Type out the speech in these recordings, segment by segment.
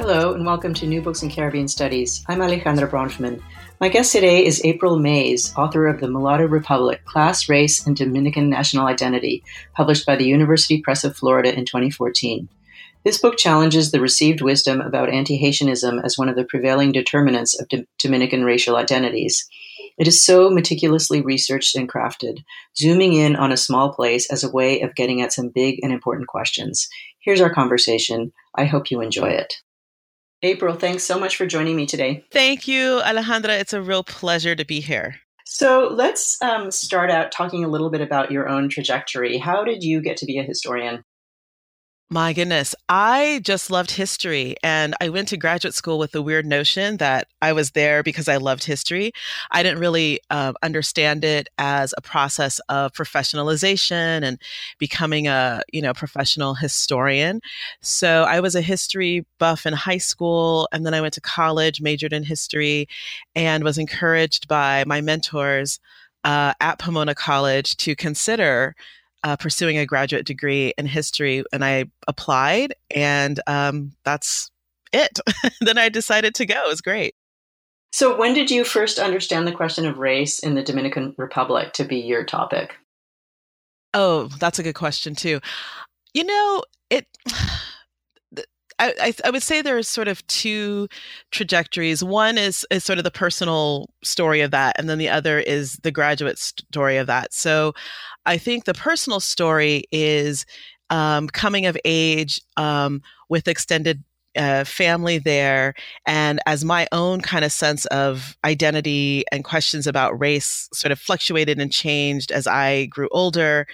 Hello, and welcome to New Books in Caribbean Studies. I'm Alejandra Bronfman. My guest today is April Mays, author of The Mulatto Republic Class, Race, and Dominican National Identity, published by the University Press of Florida in 2014. This book challenges the received wisdom about anti Haitianism as one of the prevailing determinants of D- Dominican racial identities. It is so meticulously researched and crafted, zooming in on a small place as a way of getting at some big and important questions. Here's our conversation. I hope you enjoy it. April, thanks so much for joining me today. Thank you, Alejandra. It's a real pleasure to be here. So let's um, start out talking a little bit about your own trajectory. How did you get to be a historian? My goodness. I just loved history. And I went to graduate school with the weird notion that I was there because I loved history. I didn't really uh, understand it as a process of professionalization and becoming a, you know, professional historian. So I was a history buff in high school. And then I went to college, majored in history, and was encouraged by my mentors uh, at Pomona College to consider uh, pursuing a graduate degree in history, and I applied, and um, that's it. then I decided to go. It was great. So, when did you first understand the question of race in the Dominican Republic to be your topic? Oh, that's a good question too. You know, it. I, I, would say there's sort of two trajectories. One is is sort of the personal story of that, and then the other is the graduate story of that. So, I think the personal story is um, coming of age um, with extended uh, family there, and as my own kind of sense of identity and questions about race sort of fluctuated and changed as I grew older,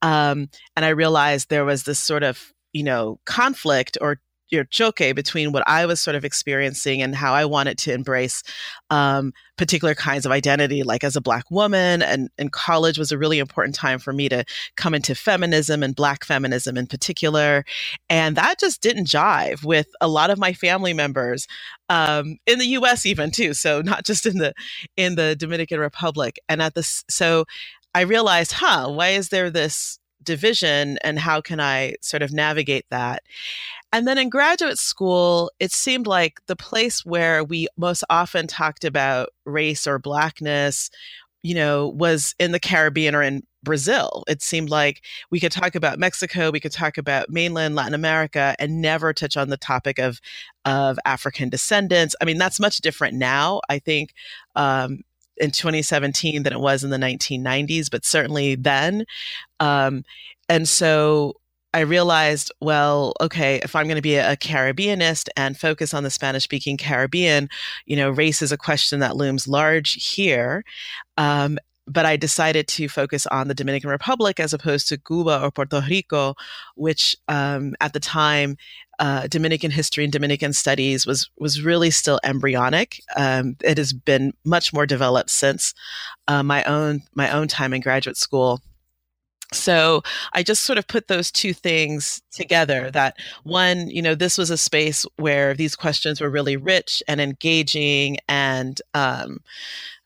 um, and I realized there was this sort of you know conflict or your choke between what I was sort of experiencing and how I wanted to embrace um, particular kinds of identity, like as a Black woman. And, and college was a really important time for me to come into feminism and Black feminism in particular. And that just didn't jive with a lot of my family members um, in the U.S. even too. So not just in the in the Dominican Republic. And at this, so I realized, huh, why is there this division and how can I sort of navigate that? And then in graduate school, it seemed like the place where we most often talked about race or blackness, you know, was in the Caribbean or in Brazil. It seemed like we could talk about Mexico, we could talk about mainland Latin America and never touch on the topic of of African descendants. I mean, that's much different now. I think um, in 2017 than it was in the 1990s, but certainly then. Um, and so I realized, well, okay, if I'm going to be a, Caribbeanist and focus on the Spanish speaking Caribbean, you know, race is a question that looms large here. Um, but I decided to focus on the Dominican Republic as opposed to Cuba or Puerto Rico, which um, at the time uh, Dominican history and Dominican studies was was really still embryonic. Um, it has been much more developed since uh, my own my own time in graduate school. So I just sort of put those two things together that one, you know, this was a space where these questions were really rich and engaging and, um,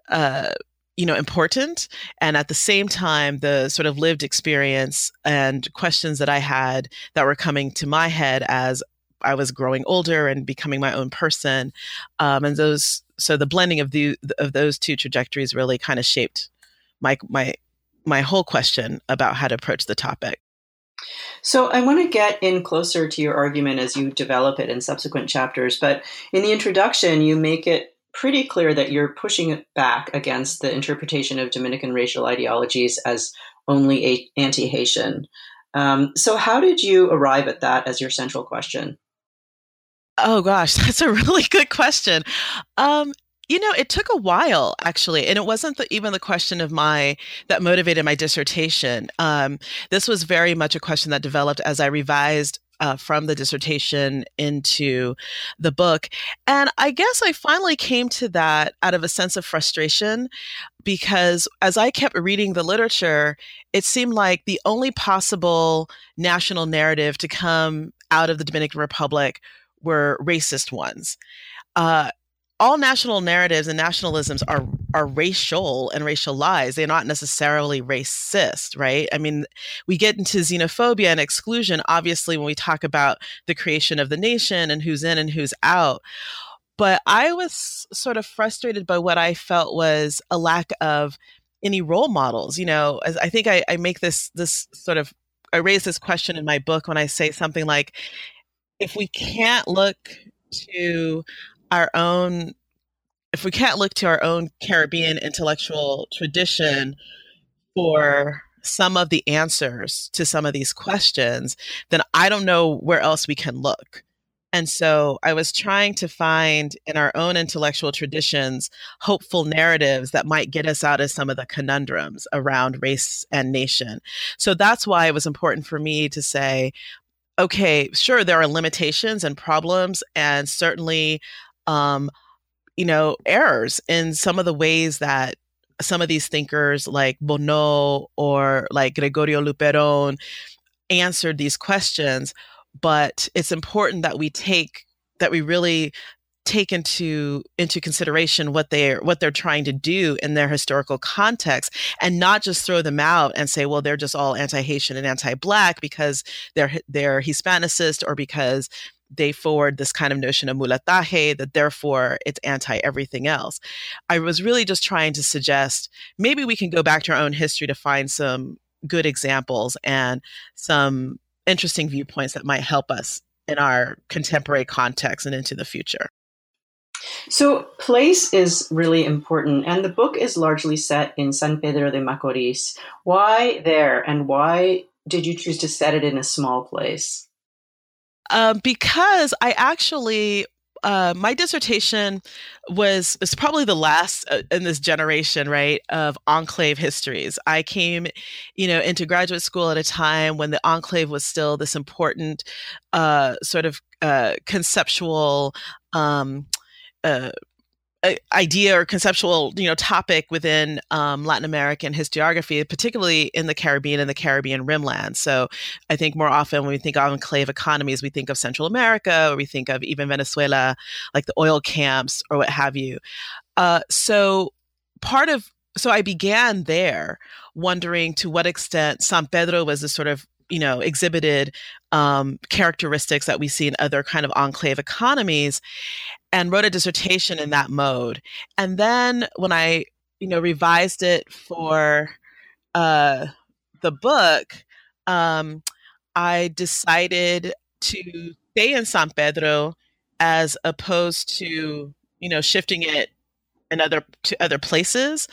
uh, you know, important. And at the same time, the sort of lived experience and questions that I had that were coming to my head as I was growing older and becoming my own person. Um, and those, so the blending of the, of those two trajectories really kind of shaped my, my, my whole question about how to approach the topic. So, I want to get in closer to your argument as you develop it in subsequent chapters, but in the introduction, you make it pretty clear that you're pushing back against the interpretation of Dominican racial ideologies as only anti Haitian. Um, so, how did you arrive at that as your central question? Oh, gosh, that's a really good question. Um, you know, it took a while actually, and it wasn't the, even the question of my that motivated my dissertation. Um, this was very much a question that developed as I revised uh, from the dissertation into the book. And I guess I finally came to that out of a sense of frustration because as I kept reading the literature, it seemed like the only possible national narrative to come out of the Dominican Republic were racist ones. Uh, all national narratives and nationalisms are are racial and racialized. They're not necessarily racist, right? I mean, we get into xenophobia and exclusion obviously when we talk about the creation of the nation and who's in and who's out. But I was sort of frustrated by what I felt was a lack of any role models. You know, I think I, I make this this sort of I raise this question in my book when I say something like, if we can't look to our own if we can't look to our own Caribbean intellectual tradition for some of the answers to some of these questions, then I don't know where else we can look. And so I was trying to find in our own intellectual traditions hopeful narratives that might get us out of some of the conundrums around race and nation. So that's why it was important for me to say, okay, sure, there are limitations and problems, and certainly, um, you know, errors in some of the ways that some of these thinkers like Bono or like Gregorio Luperon answered these questions. But it's important that we take that we really take into into consideration what they're what they're trying to do in their historical context and not just throw them out and say well they're just all anti-haitian and anti-black because they're they're hispanicist or because they forward this kind of notion of mulataje that therefore it's anti everything else. I was really just trying to suggest maybe we can go back to our own history to find some good examples and some interesting viewpoints that might help us in our contemporary context and into the future. So, place is really important, and the book is largely set in San Pedro de Macorís. Why there, and why did you choose to set it in a small place? Um, because I actually uh, my dissertation was is probably the last uh, in this generation, right, of enclave histories. I came, you know, into graduate school at a time when the enclave was still this important uh, sort of uh, conceptual um, uh, idea or conceptual you know topic within um, Latin American historiography, particularly in the Caribbean and the Caribbean rimland. So I think more often when we think of enclave economies, we think of Central America or we think of even Venezuela, like the oil camps or what have you. Uh, so part of so I began there, wondering to what extent San Pedro was a sort of you know exhibited um, characteristics that we see in other kind of enclave economies and wrote a dissertation in that mode. And then when i you know revised it for uh, the book um, i decided to stay in san pedro as opposed to you know shifting it in other to other places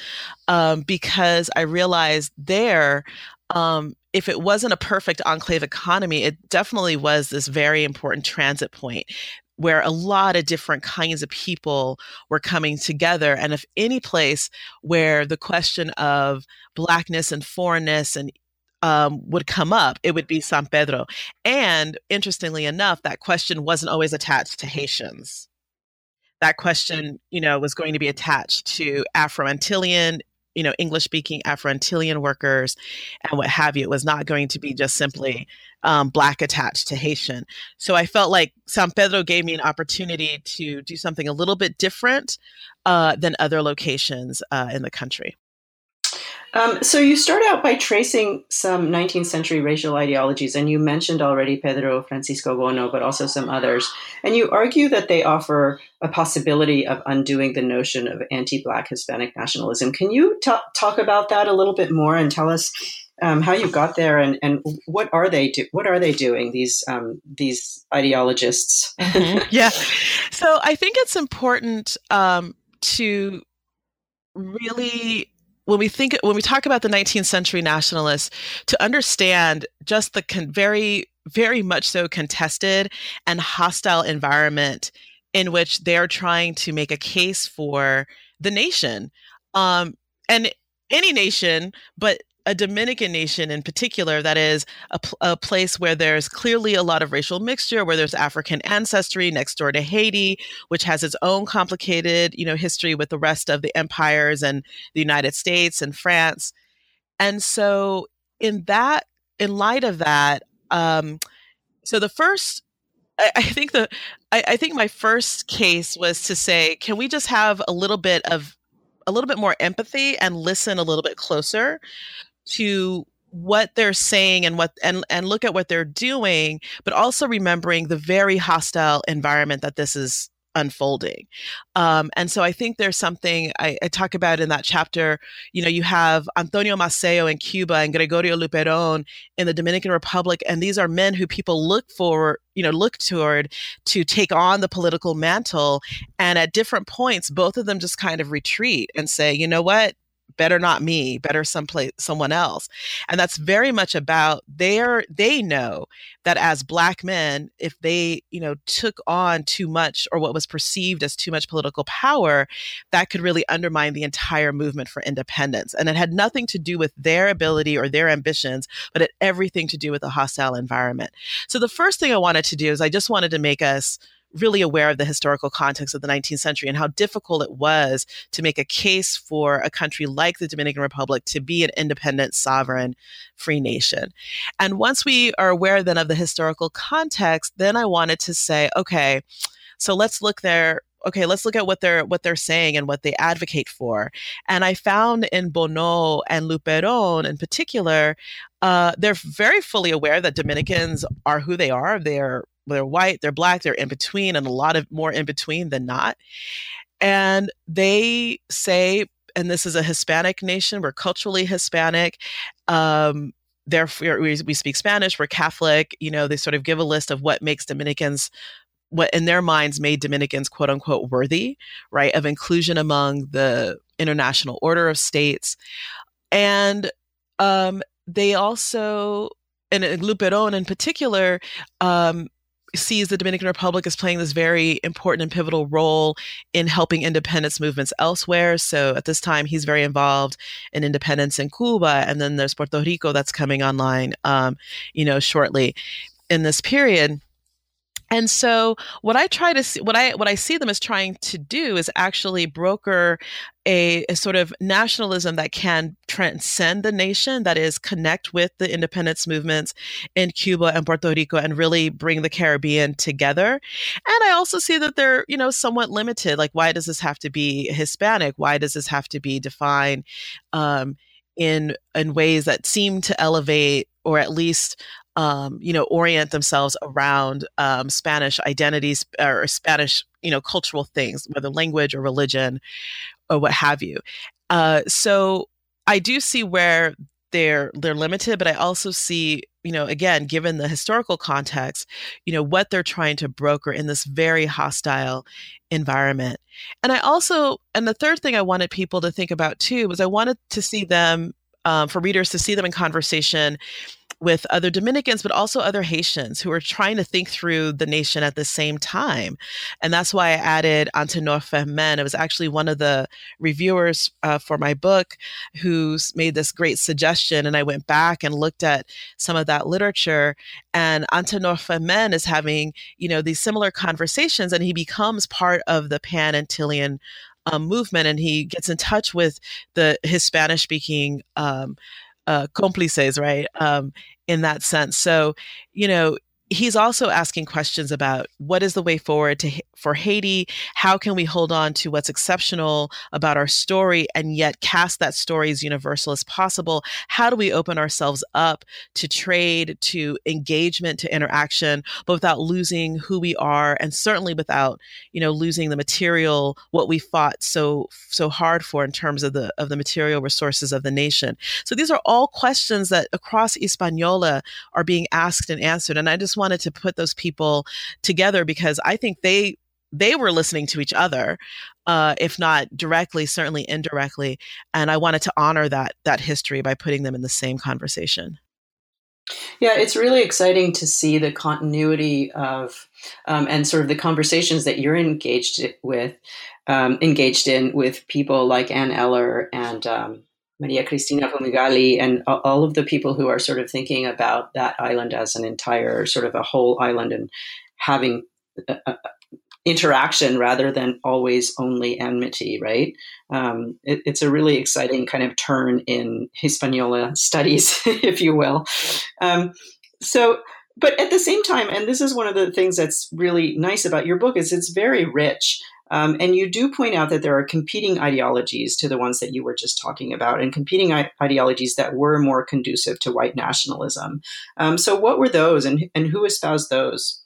um, because i realized there um, if it wasn't a perfect enclave economy, it definitely was this very important transit point where a lot of different kinds of people were coming together. And if any place where the question of blackness and foreignness and um, would come up, it would be San Pedro. And interestingly enough, that question wasn't always attached to Haitians. That question, you know, was going to be attached to Afro Antillean you know, English speaking Afro workers and what have you. It was not going to be just simply um, Black attached to Haitian. So I felt like San Pedro gave me an opportunity to do something a little bit different uh, than other locations uh, in the country. Um, so you start out by tracing some 19th century racial ideologies, and you mentioned already Pedro Francisco Bono, but also some others. And you argue that they offer a possibility of undoing the notion of anti-black Hispanic nationalism. Can you t- talk about that a little bit more and tell us um, how you got there and, and what are they do- what are they doing these um, these ideologists? mm-hmm. Yeah, so I think it's important um, to really when we think when we talk about the 19th century nationalists to understand just the con- very very much so contested and hostile environment in which they're trying to make a case for the nation. Um, and any nation but a Dominican nation in particular that is a, a, place where there's clearly a lot of racial mixture, where there's African ancestry next door to Haiti, which has its own complicated, you know, history with the rest of the empires and the United States and France. And so in that, in light of that, um, so the first I, I think the I, I think my first case was to say, can we just have a little bit of a little bit more empathy and listen a little bit closer to what they're saying and what and and look at what they're doing but also remembering the very hostile environment that this is unfolding. Um, and so I think there's something I, I, talk about in that chapter. You know, you have Antonio Maceo in Cuba and Gregorio Luperon in the Dominican Republic, and these are men who people look for, you know, look toward to take on the political mantle. And at different points, both of them just kind of retreat and say, you know what, better not me better someplace someone else. And that's very much about their they know that as black men if they you know took on too much or what was perceived as too much political power that could really undermine the entire movement for independence. And it had nothing to do with their ability or their ambitions but it everything to do with the hostile environment. So the first thing i wanted to do is i just wanted to make us really aware of the historical context of the 19th century and how difficult it was to make a case for a country like the Dominican Republic to be an independent, sovereign, free nation. And once we are aware then of the historical context, then I wanted to say, okay, so let's look there okay let's look at what they're what they're saying and what they advocate for and i found in bono and luperon in particular uh, they're very fully aware that dominicans are who they are they're they're white, they're black, they're in between, and a lot of more in between than not. And they say, and this is a Hispanic nation, we're culturally Hispanic. Um, therefore, we, we speak Spanish, we're Catholic. You know, they sort of give a list of what makes Dominicans what in their minds made Dominicans quote unquote worthy, right, of inclusion among the international order of states. And um, they also, and Luperon in particular, um, sees the Dominican Republic as playing this very important and pivotal role in helping independence movements elsewhere. So at this time, he's very involved in independence in Cuba, and then there's Puerto Rico that's coming online, um, you know, shortly in this period. And so what I try to see, what I what I see them as trying to do is actually broker a, a, sort of nationalism that can transcend the nation, that is connect with the independence movements in Cuba and Puerto Rico and really bring the Caribbean together. And I also see that they're, you know, somewhat limited. Like, why does this have to be Hispanic? Why does this have to be defined um, in in ways that seem to elevate or at least um, you know, orient themselves around um, Spanish identities or Spanish, you know, cultural things, whether language or religion or what have you. Uh, so I do see where they're they're limited, but I also see, you know, again, given the historical context, you know, what they're trying to broker in this very hostile environment. And I also, and the third thing I wanted people to think about too was I wanted to see them, um, for readers to see them in conversation with other Dominicans, but also other Haitians who are trying to think through the nation at the same time. And that's why I added Antenor Firmin. It was actually one of the reviewers uh, for my book who's made this great suggestion. And I went back and looked at some of that literature. And Antenor Firmin is having, you know, these similar conversations, and he becomes part of the Pan Antillean um, movement and he gets in touch with the his Spanish speaking um, uh, cómplices, right? Um, in that sense. So, you know, he's also asking questions about what is the way forward to for Haiti? How can we hold on to what's exceptional about our story and yet cast that story as universal as possible? How do we open ourselves up to trade, to engagement, to interaction, but without losing who we are and certainly without, you know, losing the material what we fought so so hard for in terms of the of the material resources of the nation. So these are all questions that across Hispaniola are being asked and answered and I just wanted to put those people together because I think they they were listening to each other uh, if not directly certainly indirectly and i wanted to honor that that history by putting them in the same conversation. Yeah it's really exciting to see the continuity of um, and sort of the conversations that you're engaged with um, engaged in with people like anne eller and um, maria cristina fumagalli and all of the people who are sort of thinking about that island as an entire sort of a whole island and having a, a, interaction rather than always only enmity, right? Um, it, it's a really exciting kind of turn in Hispaniola studies, if you will. Um, so, but at the same time, and this is one of the things that's really nice about your book is it's very rich. Um, and you do point out that there are competing ideologies to the ones that you were just talking about, and competing I- ideologies that were more conducive to white nationalism. Um, so, what were those, and, and who espoused those?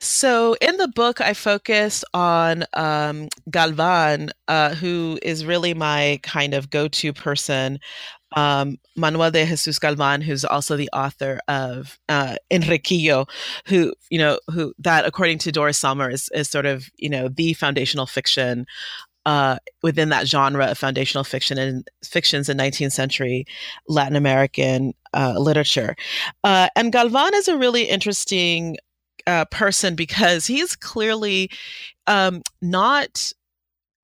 So in the book, I focus on um, Galvan, uh, who is really my kind of go-to person. Um, Manuel de Jesus Galvan, who's also the author of uh, Enriquillo, who you know, who that according to Doris Sommer is, is sort of you know the foundational fiction uh, within that genre of foundational fiction and fictions in 19th century Latin American uh, literature. Uh, and Galvan is a really interesting uh, person because he's clearly um, not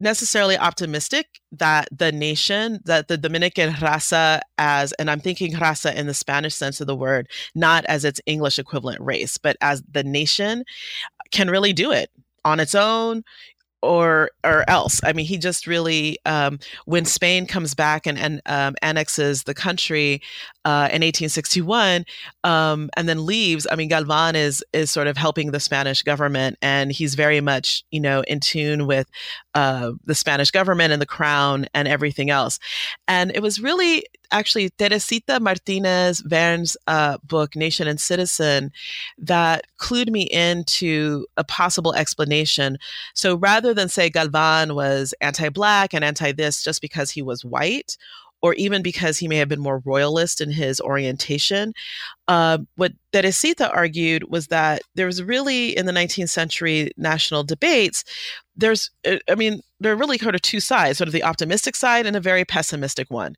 necessarily optimistic that the nation, that the Dominican raza, as, and I'm thinking raza in the Spanish sense of the word, not as its English equivalent race, but as the nation can really do it on its own or or else. I mean, he just really um, when Spain comes back and, and um, annexes the country uh, in 1861 um, and then leaves. I mean, Galvan is is sort of helping the Spanish government, and he's very much you know in tune with uh, the Spanish government and the crown and everything else. And it was really actually Teresita Martinez Vergne's uh, book, Nation and Citizen, that clued me into a possible explanation. So rather than say Galvan was anti Black and anti this just because he was white, or even because he may have been more royalist in his orientation. Uh, what Teresita argued was that there was really, in the 19th century national debates, there's, uh, I mean, there are really kind of two sides, sort of the optimistic side and a very pessimistic one.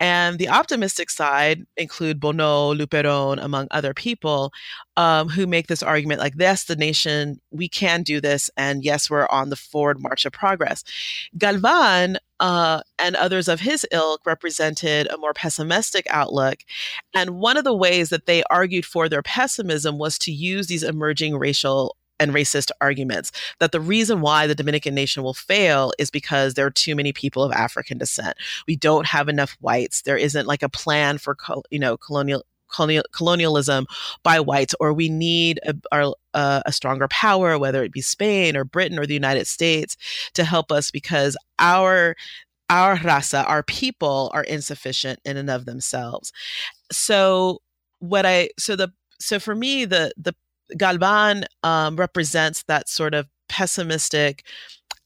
And the optimistic side include Bono, Luperon, among other people, um, who make this argument like, yes, the nation, we can do this, and yes, we're on the forward march of progress. Galvan uh, and others of his ilk represented a more pessimistic outlook. And one of the ways that they argued for their pessimism was to use these emerging racial and racist arguments that the reason why the Dominican nation will fail is because there are too many people of African descent. We don't have enough whites. There isn't like a plan for, you know, colonial colonial, colonialism by whites, or we need a, a, a, stronger power, whether it be Spain or Britain or the United States, to help us because our our raza, our people, are insufficient in and of themselves. So what I so the so for me the the Galvan um, represents that sort of pessimistic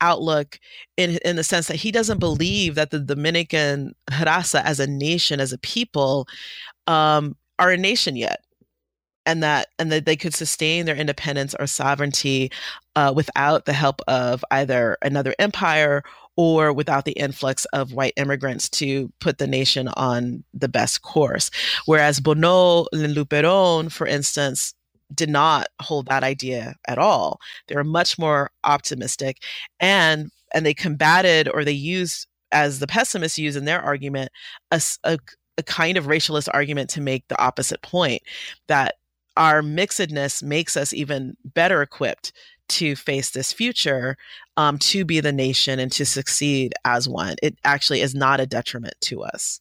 outlook in in the sense that he doesn't believe that the Dominican raza as a nation, as a people, um, are a nation yet, and that and that they could sustain their independence or sovereignty uh, without the help of either another empire or without the influx of white immigrants to put the nation on the best course. Whereas Bono and Luperon, for instance, did not hold that idea at all. They were much more optimistic and and they combated or they used as the pessimists use in their argument a, a, a kind of racialist argument to make the opposite point that our mixedness makes us even better equipped to face this future, um, to be the nation and to succeed as one. It actually is not a detriment to us.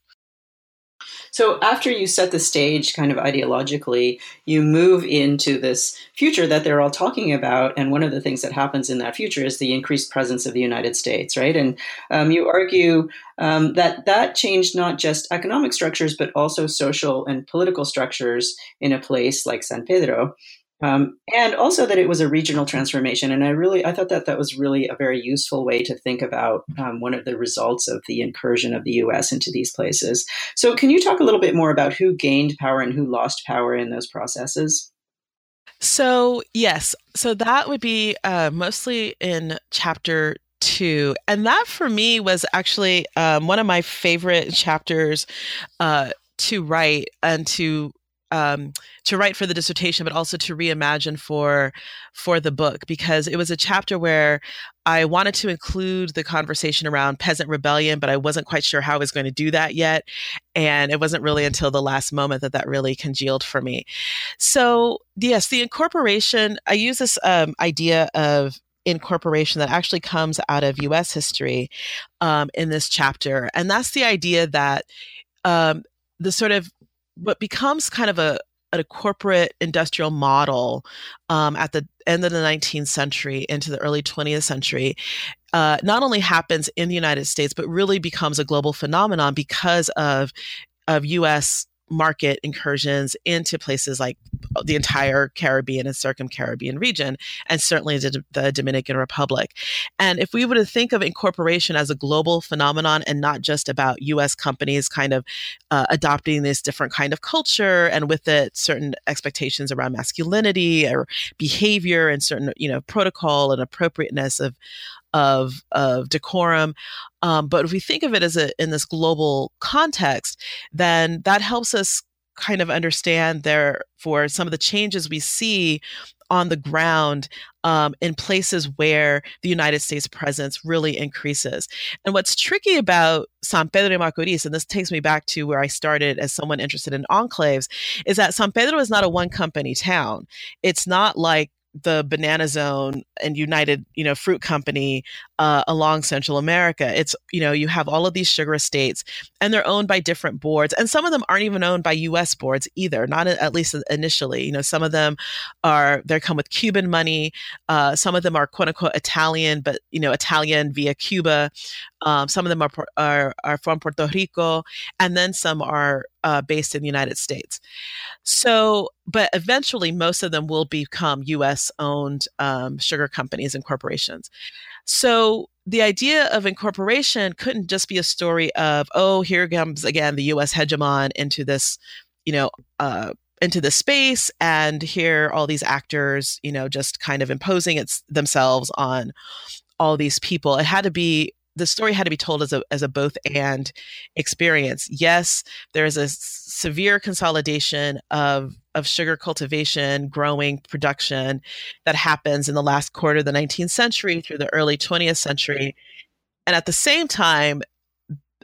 So after you set the stage kind of ideologically, you move into this future that they're all talking about. And one of the things that happens in that future is the increased presence of the United States, right? And um, you argue um, that that changed not just economic structures, but also social and political structures in a place like San Pedro. Um, and also that it was a regional transformation. And I really, I thought that that was really a very useful way to think about um, one of the results of the incursion of the U.S. into these places. So, can you talk a little bit more about who gained power and who lost power in those processes? So, yes, so that would be uh, mostly in chapter two. And that for me was actually um, one of my favorite chapters uh, to write and to um, to write for the dissertation, but also to reimagine for for the book because it was a chapter where I wanted to include the conversation around peasant rebellion, but I wasn't quite sure how I was going to do that yet, and it wasn't really until the last moment that that really congealed for me. So yes, the incorporation. I use this um, idea of incorporation that actually comes out of U.S. history um, in this chapter, and that's the idea that um, the sort of what becomes kind of a a corporate industrial model um, at the end of the 19th century into the early 20th century uh, not only happens in the United States, but really becomes a global phenomenon because of of U.S market incursions into places like the entire Caribbean and circum-Caribbean region, and certainly the, the, Dominican Republic. And if we were to think of incorporation as a global phenomenon and not just about U.S. companies kind of uh, adopting this different kind of culture and with it certain expectations around masculinity or behavior and certain you know protocol and appropriateness of of of decorum. Um, but if we think of it as a in this global context, then that helps us kind of understand there for some of the changes we see on the ground um, in places where the United States presence really increases. And what's tricky about San Pedro de Macorís, and this takes me back to where I started as someone interested in enclaves, is that San Pedro is not a one company town. It's not like the banana zone and united you know fruit company uh, along central america it's you know you have all of these sugar estates and they're owned by different boards and some of them aren't even owned by us boards either not at least initially you know some of them are they come with cuban money uh, some of them are quote unquote italian but you know italian via cuba um, some of them are, are, are from puerto rico and then some are uh, based in the united states. So but eventually most of them will become us owned um, sugar companies and corporations. So the idea of incorporation couldn't just be a story of oh here comes again the us hegemon into this you know uh, into the space and here all these actors you know just kind of imposing its themselves on all these people. It had to be the story had to be told as a as a both and experience. Yes, there is a severe consolidation of of sugar cultivation, growing, production that happens in the last quarter of the 19th century through the early 20th century, and at the same time.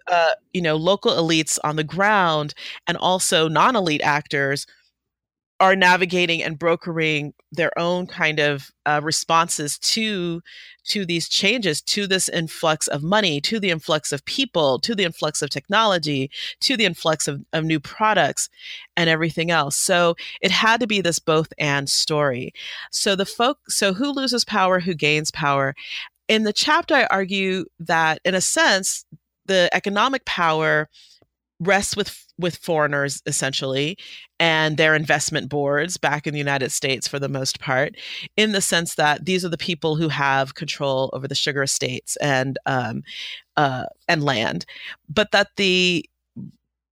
Uh, you know, local elites on the ground and also non-elite actors are navigating and brokering their own kind of uh, responses to to these changes to this influx of money to the influx of people to the influx of technology to the influx of, of new products and everything else. So it had to be this both and story. So the folk so who loses power who gains power? In the chapter i argue that in a sense the economic power rests with with foreigners essentially and their investment boards back in the United States for the most part, in the sense that these are the people who have control over the sugar estates and um, uh, and land, but that the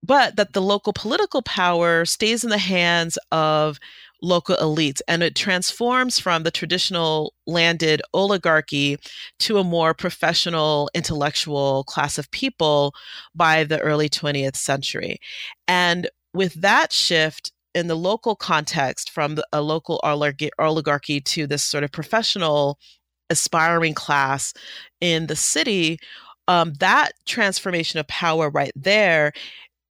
but that the local political power stays in the hands of local elites and it transforms from the traditional landed oligarchy to a more professional intellectual class of people by the early 20th century. And with that shift in the local context from a local oligarchy to this sort of professional aspiring class in the city um, that transformation of power right there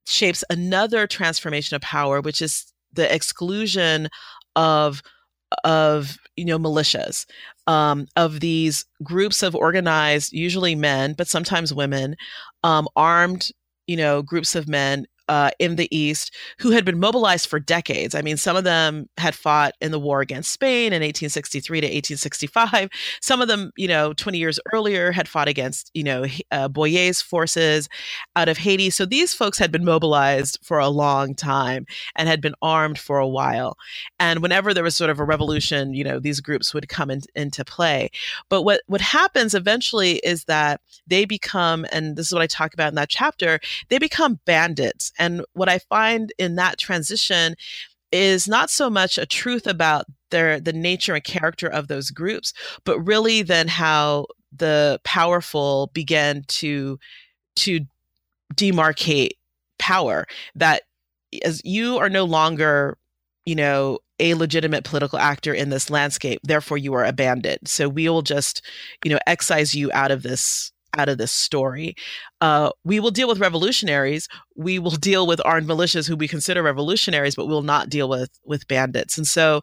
shapes another transformation of power which is the exclusion of of you know militias um, of these groups of organized usually men but sometimes women um, armed you know groups of men uh, in the East who had been mobilized for decades. I mean, some of them had fought in the war against Spain in 1863 to 1865. Some of them, you know, 20 years earlier had fought against, you know, uh, Boyer's forces out of Haiti. So these folks had been mobilized for a long time and had been armed for a while. And whenever there was sort of a revolution, you know, these groups would come in, into play. But what, what happens eventually is that they become, and this is what I talk about in that chapter, they become bandits and what I find in that transition is not so much a truth about their the nature and character of those groups, but really then how the powerful began to to demarcate power that as you are no longer you know a legitimate political actor in this landscape therefore you are a bandit so we will just you know excise you out of this out of this story. Uh, we will deal with revolutionaries. We will deal with armed militias who we consider revolutionaries, but we will not deal with with bandits. And so,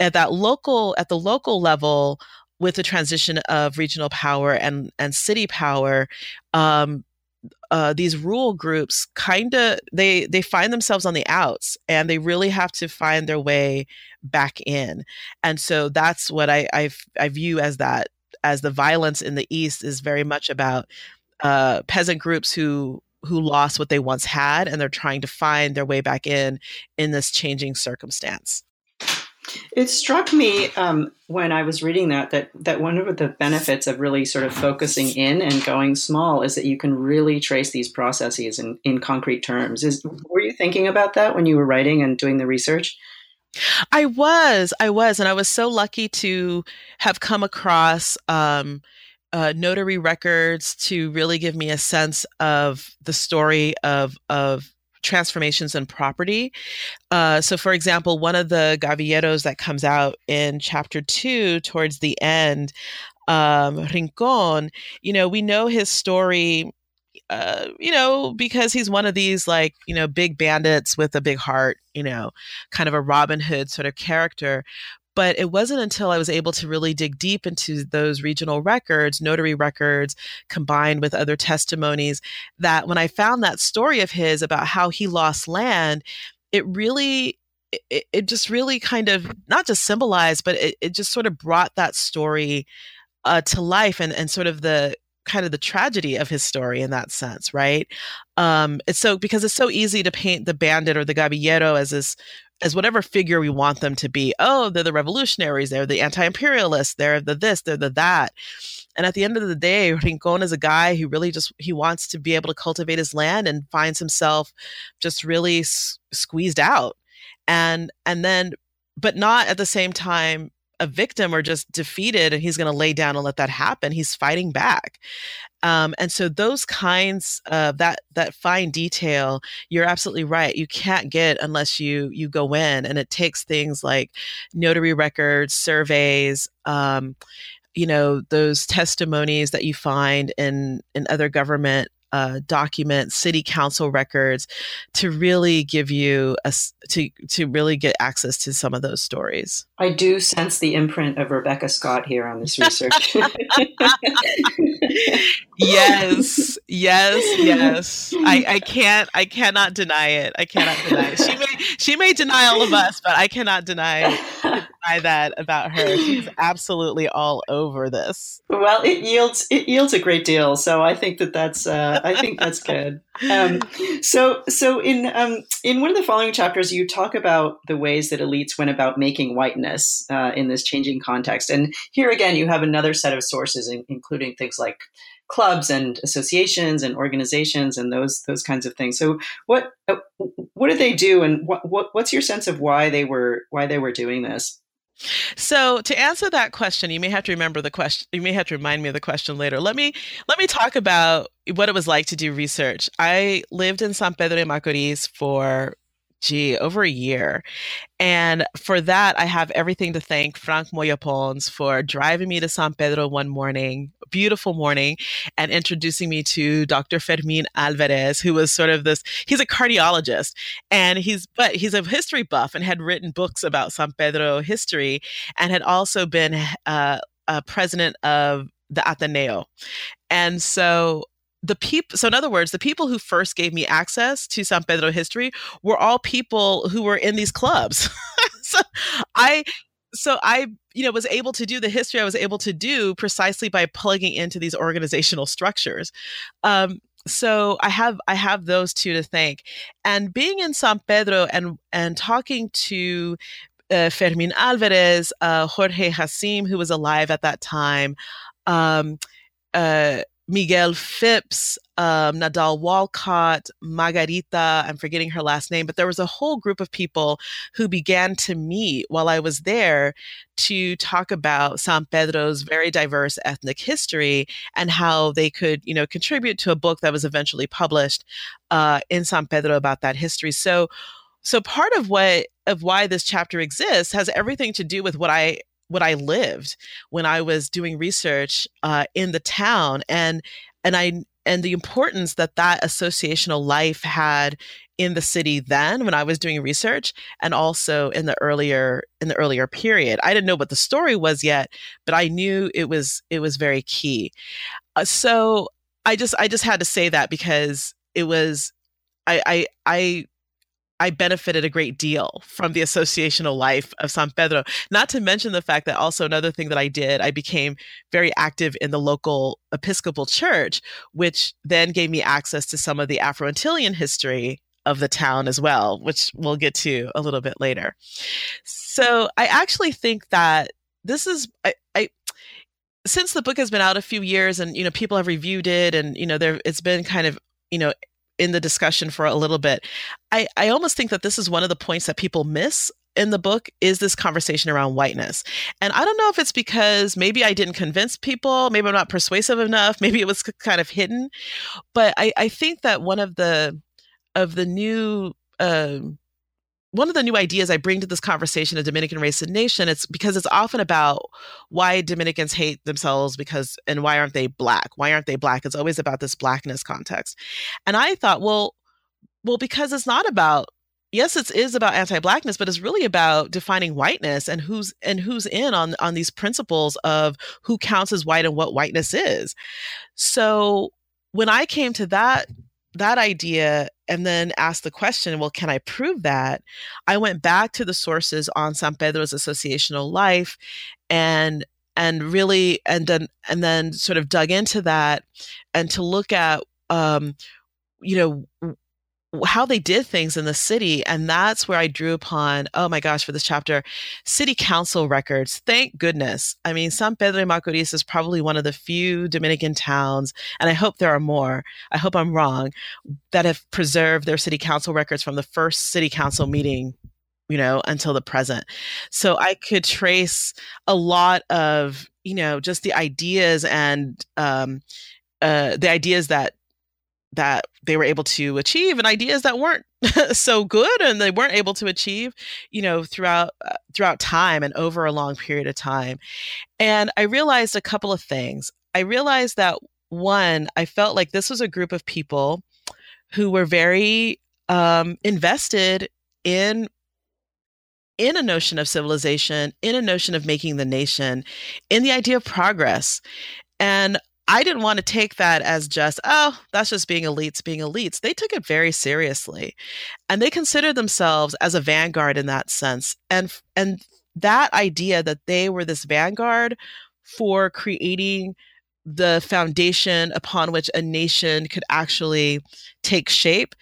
at that local at the local level, with the transition of regional power and and city power, um, uh, these rural groups kind of they they find themselves on the outs and they really have to find their way back in and so that's what i i, I view as that as the violence in the east is very much about uh, peasant groups who who lost what they once had and they're trying to find their way back in in this changing circumstance it struck me um, when I was reading that that that one of the benefits of really sort of focusing in and going small is that you can really trace these processes in, in concrete terms. Is were you thinking about that when you were writing and doing the research? I was, I was, and I was so lucky to have come across um, uh, notary records to really give me a sense of the story of of transformations in property. Uh, so, for example, one of the gavilleros that comes out in chapter two towards the end, um, Rincon, you know, we know his story. Uh, you know, because he's one of these like, you know, big bandits with a big heart, you know, kind of a Robin Hood sort of character. But it wasn't until I was able to really dig deep into those regional records, notary records, combined with other testimonies, that when I found that story of his about how he lost land, it really it, it just really kind of not just symbolized, but it, it just sort of brought that story uh, to life and, and sort of the kind of the tragedy of his story in that sense, right? Um, it's so because it's so easy to paint the bandit or the gavillero as this as whatever figure we want them to be. Oh, they're the revolutionaries, they're the anti-imperialists, they're the this, they're the that. And at the end of the day, Rincon is a guy who really just he wants to be able to cultivate his land and finds himself just really s- squeezed out. And and then but not at the same time a victim or just defeated and he's going to lay down and let that happen he's fighting back. Um, and so those kinds of that that fine detail you're absolutely right you can't get unless you you go in and it takes things like notary records surveys um, you know those testimonies that you find in in other government uh, documents, city council records, to really give you a to to really get access to some of those stories. I do sense the imprint of Rebecca Scott here on this research. yes, yes, yes. I, I can't. I cannot deny it. I cannot deny it. She may she may deny all of us, but I cannot deny deny that about her. She's absolutely all over this. Well, it yields it yields a great deal. So I think that that's uh, I think that's good. Um, so so in um, in one of the following chapters, you talk about the ways that elites went about making whiteness uh, in this changing context, and here again, you have another set of sources, in, including things like clubs and associations and organizations and those those kinds of things. So what uh, what did they do, and what, what what's your sense of why they were why they were doing this? So to answer that question, you may have to remember the question. You may have to remind me of the question later. Let me let me talk about what it was like to do research. I lived in San Pedro de Macorís for gee, over a year. And for that, I have everything to thank Frank Moya Pons for driving me to San Pedro one morning, beautiful morning, and introducing me to Dr. Fermin Alvarez, who was sort of this, he's a cardiologist and he's, but he's a history buff and had written books about San Pedro history and had also been uh, a president of the Ateneo. And so the people so in other words the people who first gave me access to san pedro history were all people who were in these clubs. So i so i you know was able to do the history i was able to do precisely by plugging into these organizational structures. Um, so i have i have those two to thank. And being in san pedro and and talking to uh, fermin alvarez uh, jorge hasim who was alive at that time um, uh, Miguel Phipps, um, Nadal Walcott, Margarita, I'm forgetting her last name, but there was a whole group of people who began to meet while I was there to talk about San Pedro's very diverse ethnic history and how they could, you know, contribute to a book that was eventually published uh, in San Pedro about that history. So, so part of what of why this chapter exists has everything to do with what I what I lived when I was doing research uh, in the town, and and I and the importance that that associational life had in the city then when I was doing research, and also in the earlier in the earlier period. I didn't know what the story was yet, but I knew it was it was very key. Uh, so I just I just had to say that because it was I I I I benefited a great deal from the associational life of San Pedro. Not to mention the fact that also another thing that I did, I became very active in the local Episcopal church, which then gave me access to some of the Afro Antillean history of the town as well, which we'll get to a little bit later. So I actually think that this is I, I since the book has been out a few years and you know people have reviewed it and you know there it's been kind of you know in the discussion for a little bit i i almost think that this is one of the points that people miss in the book is this conversation around whiteness. And I don't know if it's because maybe I didn't convince people, maybe I'm not persuasive enough, maybe it was kind of hidden. But I, I think that one of the of the new um, one of the new ideas I bring to this conversation of Dominican race and nation, it's because it's often about why Dominicans hate themselves because and why aren't they black? Why aren't they black? It's always about this blackness context. And I thought, well, well, because it's not about yes, it is about anti-blackness, but it's really about defining whiteness and who's and who's in on on these principles of who counts as white and what whiteness is. So when I came to that that idea and then asked the question, well, can I prove that? I went back to the sources on San Pedro's associational life and and really and then and then sort of dug into that and to look at um, you know how they did things in the city. And that's where I drew upon, oh my gosh, for this chapter, city council records. Thank goodness. I mean, San Pedro de Macorís is probably one of the few Dominican towns, and I hope there are more, I hope I'm wrong, that have preserved their city council records from the first city council meeting you know, until the present. So I could trace a lot of, you know, just the ideas and um, uh, the ideas that that they were able to achieve and ideas that weren't so good and they weren't able to achieve you know throughout uh, throughout time and over a long period of time and i realized a couple of things i realized that one i felt like this was a group of people who were very um, invested in in a notion of civilization, in a notion of making the nation, in the idea of progress. And I didn't want to take that as just, oh, that's just being elites, being elites. They took it very seriously. And they considered themselves as a vanguard in that sense. And and that idea that they were this vanguard for creating the foundation upon which a nation could actually take shape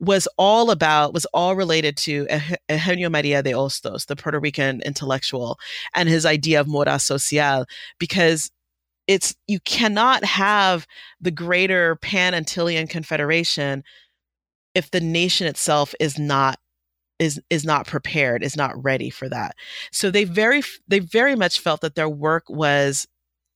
was all about was all related to Eugenio Maria de Hostos, the Puerto Rican intellectual, and his idea of moral social, because it's you cannot have the greater pan Antillean confederation if the nation itself is not is is not prepared is not ready for that. So they very they very much felt that their work was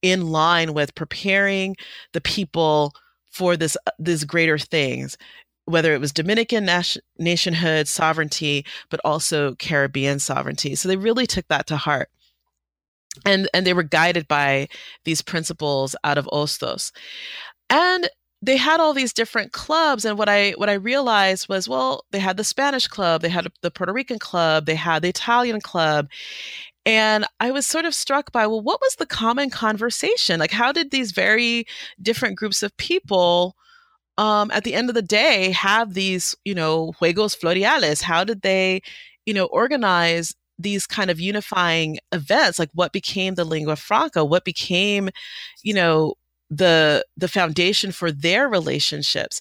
in line with preparing the people for this uh, these greater things whether it was Dominican nation, nationhood sovereignty but also Caribbean sovereignty. So they really took that to heart and and they were guided by these principles out of Hostos. And they had all these different clubs and what i what i realized was well they had the spanish club they had the puerto rican club they had the italian club and i was sort of struck by well what was the common conversation like how did these very different groups of people um, at the end of the day have these you know juegos florales how did they you know organize these kind of unifying events like what became the lingua franca what became you know the the foundation for their relationships.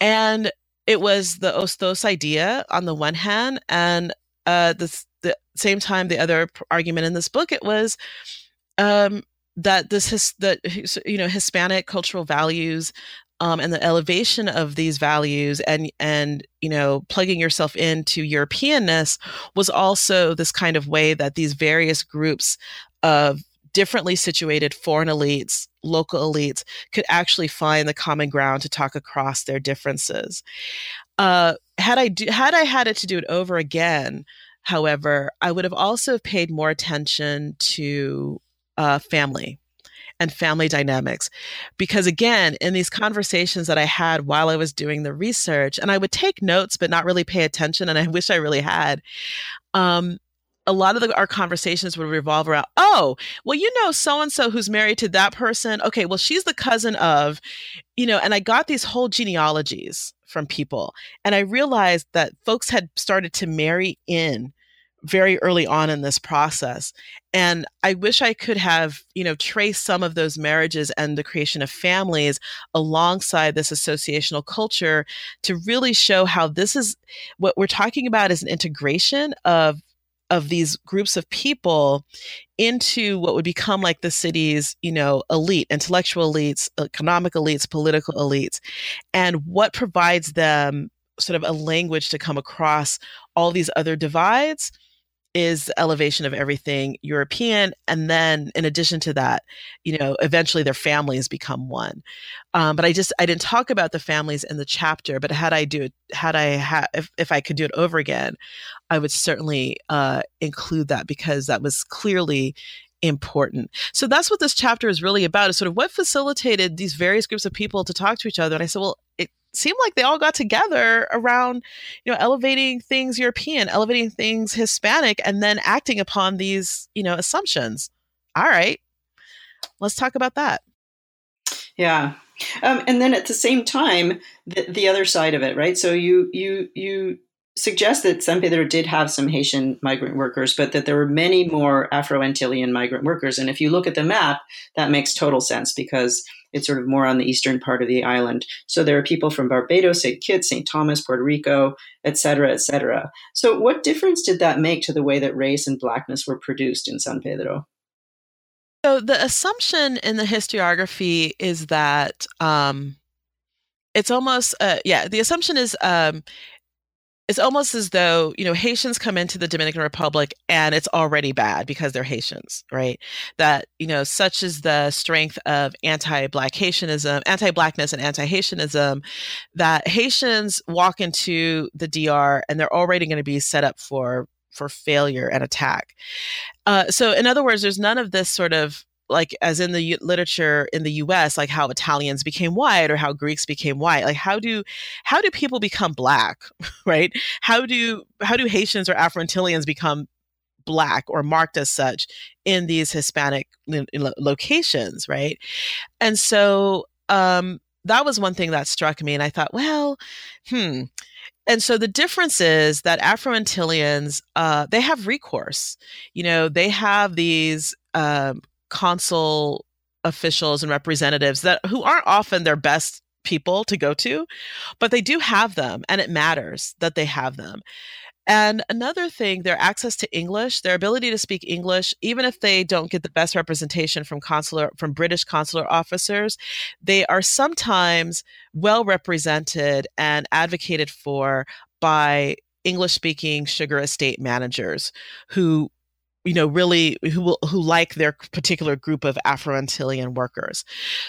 And it was the Hostos idea on the one hand and uh the, the same time the other argument in this book it was um that this his that you know hispanic cultural values um, and the elevation of these values and and you know plugging yourself into Europeanness was also this kind of way that these various groups of differently situated foreign elites, local elites could actually find the common ground to talk across their differences. Uh, had I do, had I had it to do it over again, however, I would have also paid more attention to uh, family and family dynamics. Because again, in these conversations that I had while I was doing the research, and I would take notes but not really pay attention, and I wish I really had. Um, a lot of the, our conversations would revolve around, oh, well, you know, so and so who's married to that person. Okay, well, she's the cousin of, you know, and I got these whole genealogies from people. And I realized that folks had started to marry in very early on in this process and i wish i could have you know traced some of those marriages and the creation of families alongside this associational culture to really show how this is what we're talking about is an integration of of these groups of people into what would become like the city's, you know, elite, intellectual elites, economic elites, political elites, and what provides them sort of a language to come across all these other divides is elevation of everything European. And then in addition to that, you know, eventually their families become one. Um, but I just, I didn't talk about the families in the chapter, but had I do it, had I had, if, if I could do it over again, I would certainly uh, include that because that was clearly important. So that's what this chapter is really about is sort of what facilitated these various groups of people to talk to each other. And I said, well, it seemed like they all got together around, you know, elevating things European, elevating things Hispanic, and then acting upon these, you know, assumptions. All right, let's talk about that. Yeah. Um, and then at the same time, the, the other side of it, right? So you you you suggest that San Pedro did have some Haitian migrant workers, but that there were many more Afro Antillean migrant workers. And if you look at the map, that makes total sense because it's sort of more on the eastern part of the island. So there are people from Barbados, St. Kitts, St. Thomas, Puerto Rico, et cetera, et cetera. So what difference did that make to the way that race and blackness were produced in San Pedro? So the assumption in the historiography is that um, it's almost uh, yeah. The assumption is um, it's almost as though you know haitians come into the dominican republic and it's already bad because they're haitians right? That you know such is the strength of anti-black haitianism anti-blackness and anti-haitianism that haitians walk into the dr and they're already going to be set up for for failure and attack. Uh, so in other words there's none of this sort of like as in the literature in the US like how Italians became white or how Greeks became white like how do how do people become black right? How do how do Haitians or Afro-Antilleans become black or marked as such in these Hispanic locations right? And so um that was one thing that struck me and I thought well hmm. And so the difference is that Afro-Antilleans, uh, they have recourse. You know, they have these um, consul officials and representatives that who aren't often their best people to go to, but they do have them and it matters that they have them. And another thing, their access to English, their ability to speak English, even if they don't get the best representation from consular from British consular officers, they are sometimes well represented and advocated for by English speaking sugar estate managers who you know really who will who like their particular group of afro-antillean workers.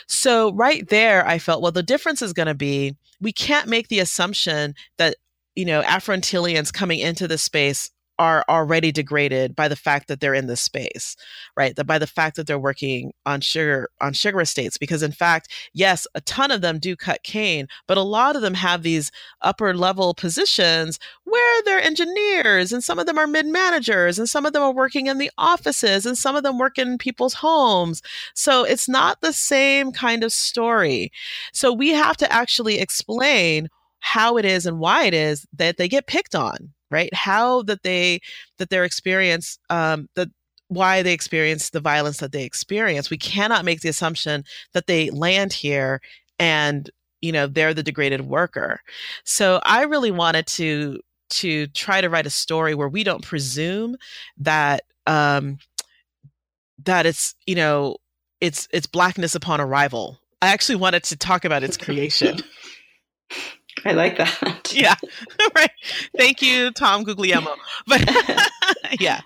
So right there i felt well the difference is going to be we can't make the assumption that you know afro-antilleans coming into the space are already degraded by the fact that they're in this space, right? That by the fact that they're working on sugar on sugar estates, because in fact, yes, a ton of them do cut cane, but a lot of them have these upper level positions where they're engineers, and some of them are mid managers, and some of them are working in the offices, and some of them work in people's homes. So it's not the same kind of story. So we have to actually explain how it is and why it is that they get picked on right? How that they that their experience um that why they experience the violence that they experience. We cannot make the assumption that they land here and you know they're the degraded worker. So i really wanted to to try to write a story where we don't presume that um that it's you know it's it's blackness upon arrival. I actually wanted to talk about its creation I like that. yeah. right. Thank you, Tom Guglielmo. But yeah.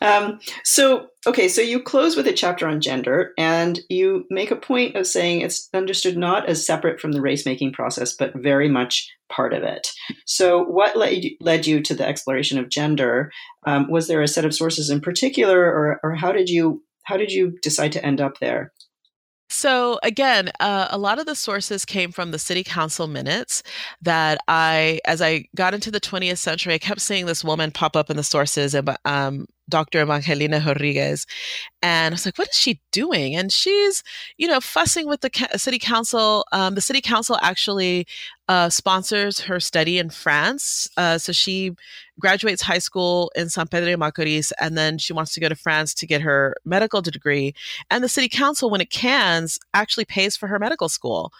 Um, so, okay, so you close with a chapter on gender, and you make a point of saying it's understood not as separate from the race making process, but very much part of it. So, what led you, led you to the exploration of gender? Um, was there a set of sources in particular, or, or how did you how did you decide to end up there? So again, uh, a lot of the sources came from the city council minutes that I, as I got into the 20th century, I kept seeing this woman pop up in the sources, um, Dr. Evangelina Rodriguez. And I was like, what is she doing? And she's, you know, fussing with the ca- city council. Um, the city council actually uh, sponsors her study in France. Uh, so she graduates high school in San Pedro de Macorís, and then she wants to go to France to get her medical degree. And the city council, when it can, actually pays for her medical school.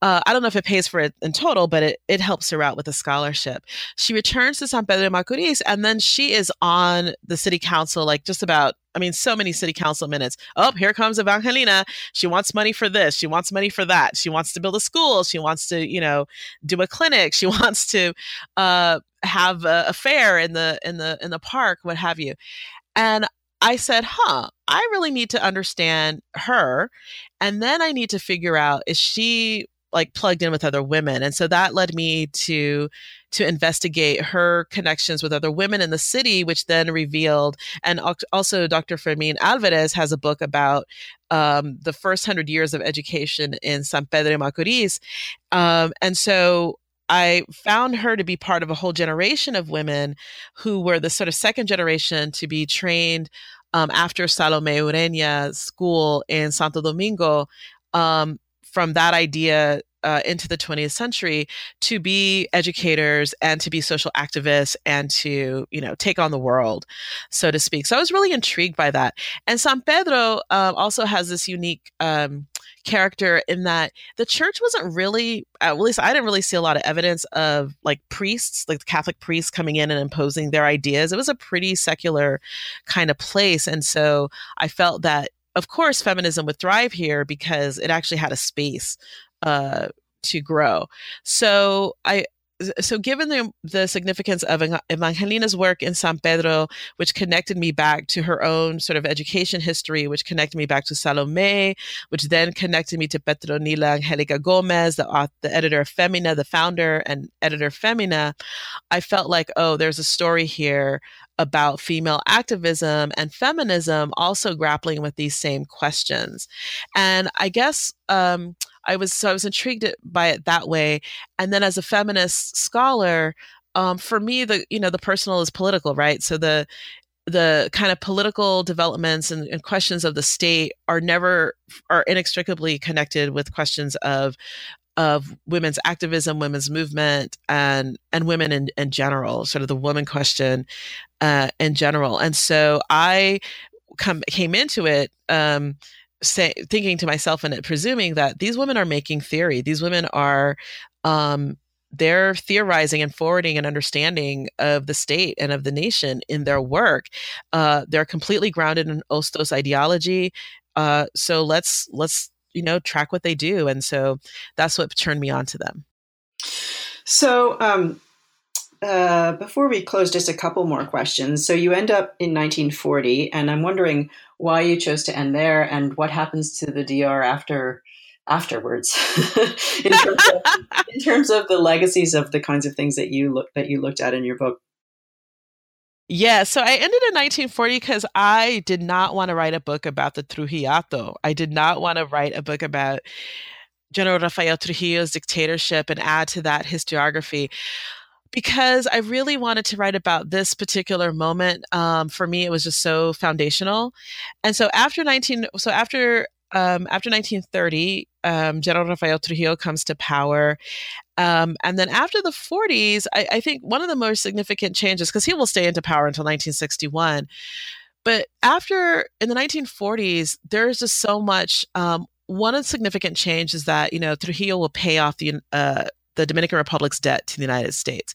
Uh, I don't know if it pays for it in total, but it, it helps her out with a scholarship. She returns to San Pedro de Macorís, and then she is on the city council, like just about I mean, so many city council minutes. Oh, here comes Evangelina. She wants money for this. She wants money for that. She wants to build a school. She wants to, you know, do a clinic. She wants to uh, have a, a fair in the in the in the park, what have you. And I said, huh, I really need to understand her. And then I need to figure out is she like plugged in with other women and so that led me to to investigate her connections with other women in the city which then revealed and also dr fermin alvarez has a book about um, the first hundred years of education in san pedro macorís. Um, and so I found her to be part of a whole generation of women who were the sort of second generation to be trained um, after Salome Ureña's school in Santo Domingo. Um, from that idea uh, into the 20th century to be educators and to be social activists and to you know take on the world so to speak. So i was really intrigued by that. And san pedro uh, also has this unique um, character in that the church wasn't really at least i didn't really see a lot of evidence of like priests like catholic priests coming in and imposing their ideas. It was a pretty secular kind of place. And so i felt that of course, feminism would thrive here because it actually had a space uh, to grow. So I so given the the significance of Evangelina's work in San Pedro, which connected me back to her own sort of education history, which connected me back to Salome, which then connected me to Petronila Angelica Gomez, the, the editor of Femina, the founder and editor of Femina, I felt like, oh, there's a story here about female activism and feminism also grappling with these same questions. And I guess um, I was so I was intrigued by it that way. And then as a feminist scholar, um, for me, the you know the personal is political, right? So the the kind of political developments and, and, questions of the state are never are inextricably connected with questions of of women's activism, women's movement, and and women in, in general, sort of the woman question uh, in general. And so I come came into it um, say, thinking to myself and presuming that these women are making theory. These women are um, they're theorizing and forwarding an understanding of the state and of the nation in their work. Uh, they're completely grounded in Hostos ideology. Uh, so let's let's you know track what they do and so that's what turned me on to them so um, uh, before we close just a couple more questions. So you end up in 1940 and i'm wondering why you chose to end there and what happens to the dr after afterwards? In, terms of, in terms of the legacies of the kinds of things that you look that you looked at in your book. Yeah, so I ended in 1940 because I did not want to write a book about the Trujillo. I did not want to write a book about General Rafael Trujillo's dictatorship and add to that historiography because I really wanted to write about this particular moment. Um, for me, it was just so foundational. And so after 19, so after um, after 1930, um, General Rafael Trujillo comes to power. Um, and then after the 40s, I, I, think one of the most significant changes, because he will stay into power until 1961. But after in the 1940s, there's just so much. Um, one significant change is that you know Trujillo will pay off the uh, the Dominican Republic's debt to the United States.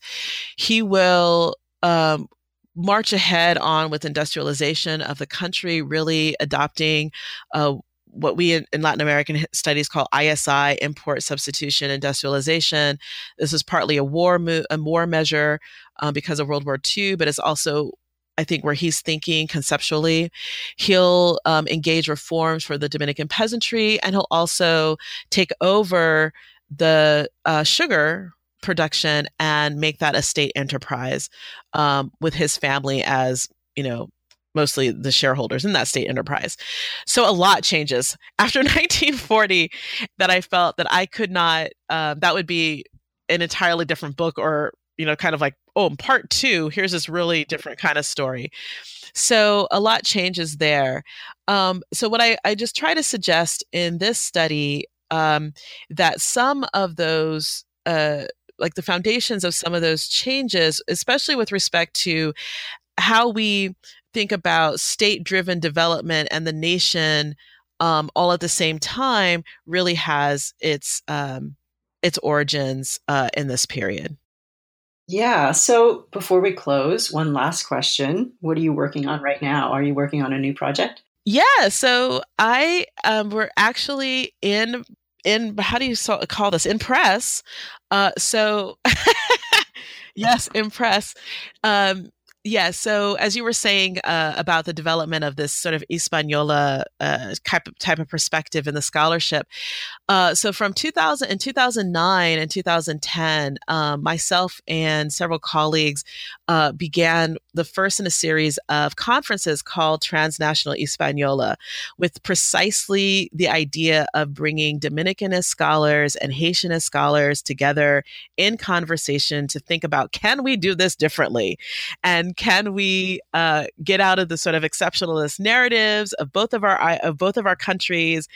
He will um, march ahead on with industrialization of the country, really adopting uh, what we in, in, Latin American studies call ISI, import substitution industrialization. This is partly a war mo- a war measure um, because of World War II, but it's also I think where he's thinking conceptually. He'll um, engage reforms for the Dominican peasantry, and he'll also take over the uh, sugar production and make that a state enterprise um, with his family as you know mostly the shareholders in that state enterprise. So a lot changes after 1940 that I felt that I could not, uh, that would be an entirely different book or, you know, kind of like, oh, in part two, here's this really different kind of story. So a lot changes there. Um, so what I, I just try to suggest in this study um, that some of those uh, like the foundations of some of those changes, especially with respect to how we think about state driven development and the nation um, all at the same time really has its um, its origins uh, in this period. Yeah. So before we close, one last question. What are you working on right now? Are you working on a new project? Yeah. So I um, we're actually in in how do you call this in press uh, so yes in press um, yeah. So as you were saying uh, about the development of this sort of Hispaniola uh, type, of, type of perspective in the scholarship, uh, so from 2000 in 2009 and 2010, um, myself and several colleagues uh, began the first in a series of conferences called Transnational Hispaniola, with precisely the idea of bringing Dominicanist scholars and Haitianist scholars together in conversation to think about can we do this differently, and can we uh, get out of the sort of exceptionalist narratives of both of our of both of our countries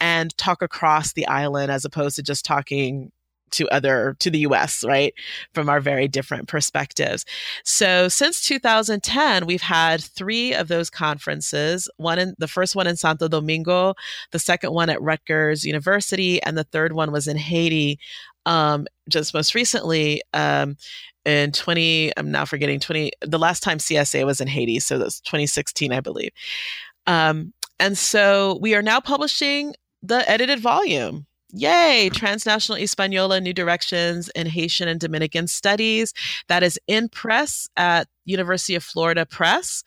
and talk across the island as opposed to just talking to other to the US, right? From our very different perspectives. So since 2010, we've had three of those conferences. One in the first one in Santo Domingo, the second one at Rutgers University, and the third one was in Haiti. Um, just most recently, um, in 20, I'm now forgetting 20, the last time CSA was in Haiti. So that's 2016, I believe. Um, and so we are now publishing the edited volume. Yay! Transnational Hispaniola New Directions in Haitian and Dominican Studies. That is in press at University of Florida Press.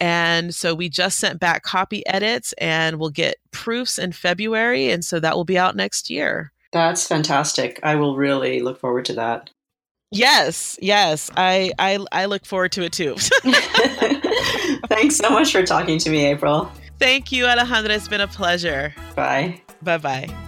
And so we just sent back copy edits and we'll get proofs in February. And so that will be out next year. That's fantastic. I will really look forward to that. Yes, yes. I I I look forward to it too. Thanks so much for talking to me, April. Thank you, Alejandra. It's been a pleasure. Bye. Bye bye.